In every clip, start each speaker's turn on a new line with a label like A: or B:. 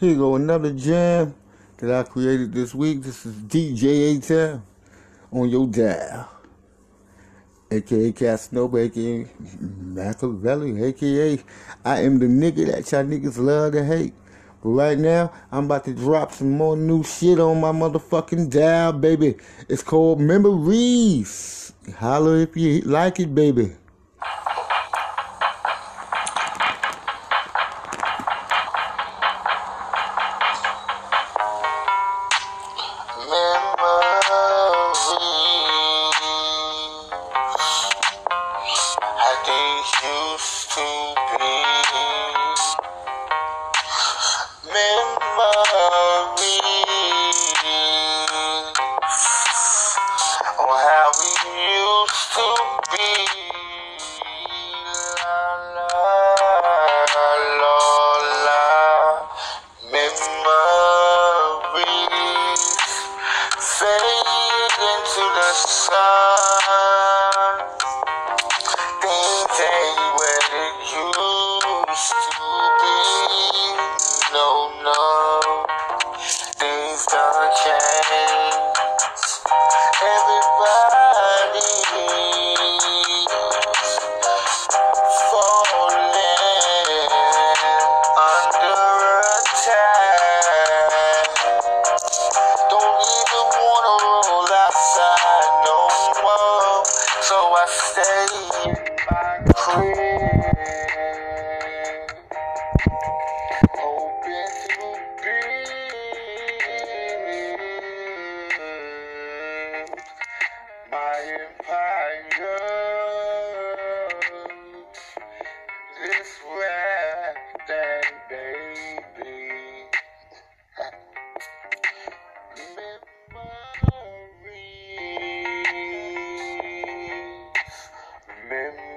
A: Here you go another jam that I created this week. This is DJ A-Town on your dial. AKA Cat Casanova, AKA Machiavelli, AKA I am the nigga that y'all niggas love to hate. But right now, I'm about to drop some more new shit on my motherfucking dial, baby. It's called Memories. Holler if you like it, baby.
B: My empire. This baby. Memories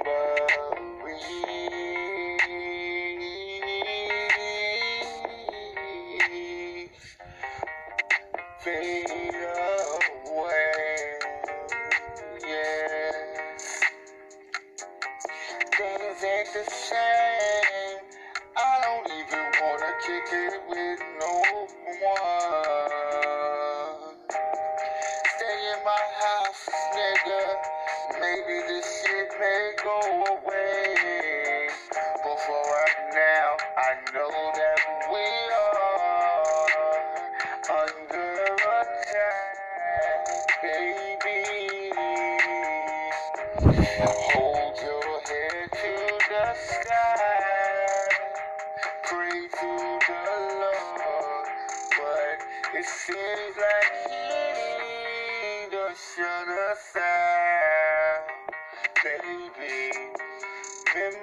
B: under attack, baby. Hold your head to the sky. Pray to the Lord, but it seems like He does shut us out, baby. Memories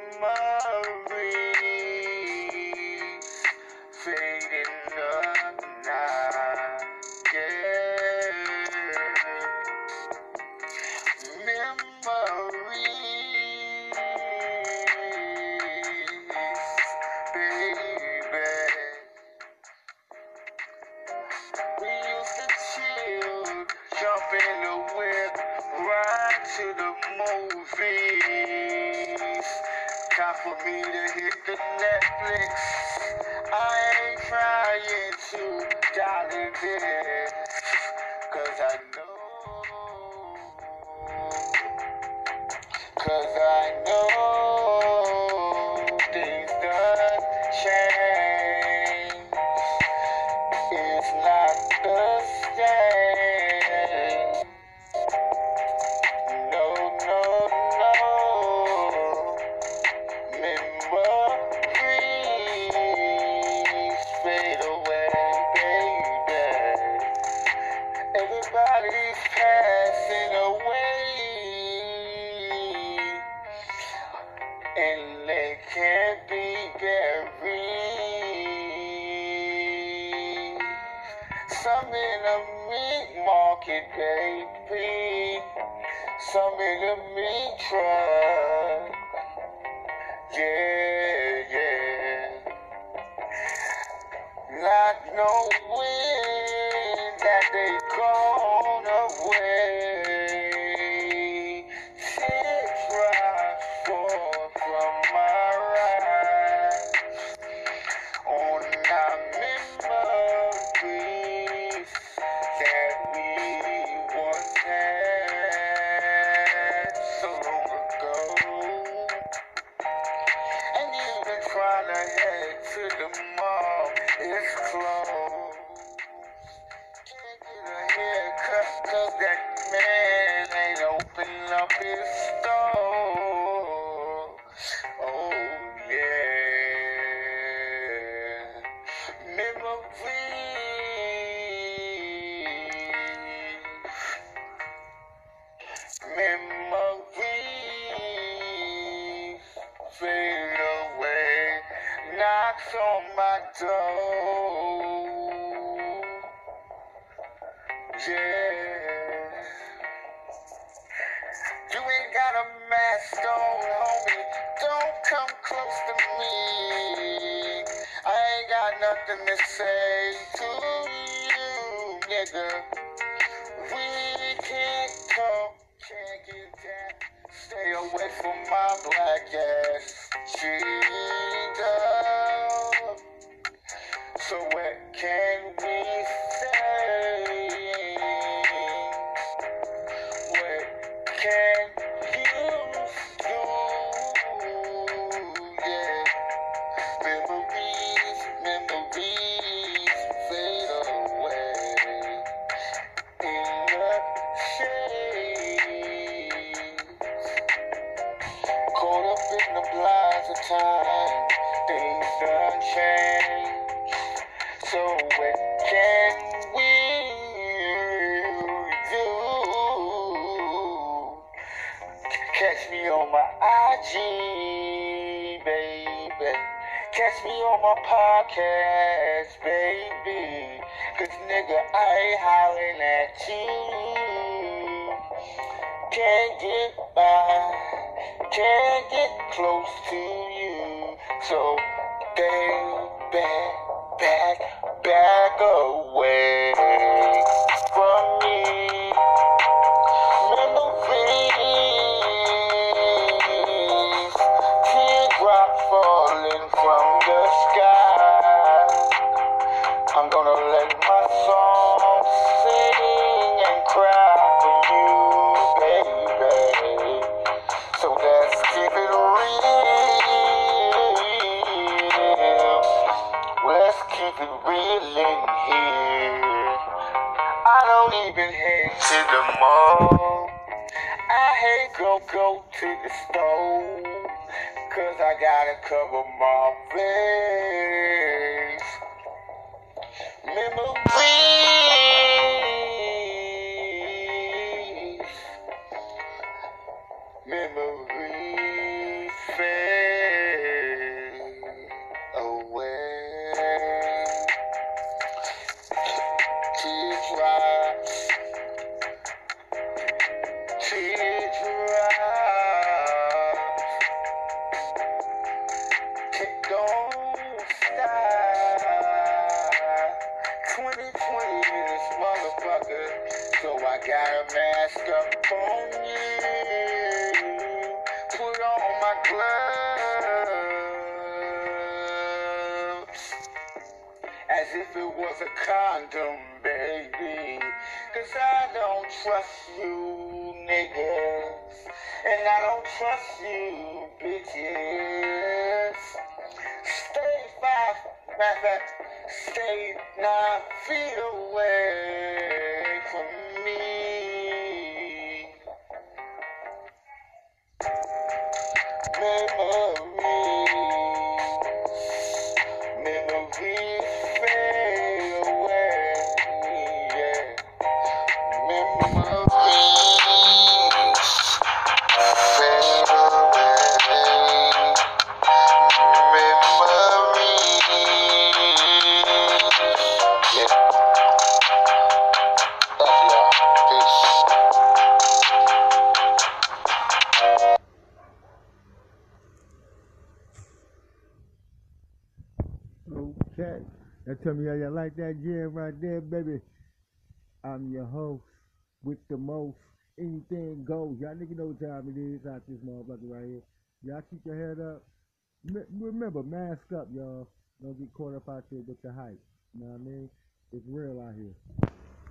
B: and they can't be buried. Some in a meat market, baby. Some in a meat truck. Yeah, yeah. Not knowing Cause that man ain't open up his door. Oh, yeah. Memories. Memories. Fade away. Knocks on my door. Yeah. Me. I ain't got nothing to say to you, nigga. We can't talk, can't get that. Stay away from my black ass cheetah. So what can we things done change. So what can we do? Catch me on my IG, baby. Catch me on my podcast, baby. Cause nigga, I ain't hollering at you. Can't get by, can't get close to you. So, baby, back, back away go to the store. Cause I gotta cover my face. Memories. Got a mask up on you. Put on my gloves. As if it was a condom, baby. Cause I don't trust you, niggas. And I don't trust you, bitches. Stay five, matter stay nine feet away Memories,
A: Now tell me how you like that jam right there, baby. I'm your host with the most. Anything goes. Y'all niggas know what time it is out this motherfucker right here. Y'all keep your head up. Remember, mask up, y'all. Don't get caught up out there with the hype. You know what I mean? It's real out here.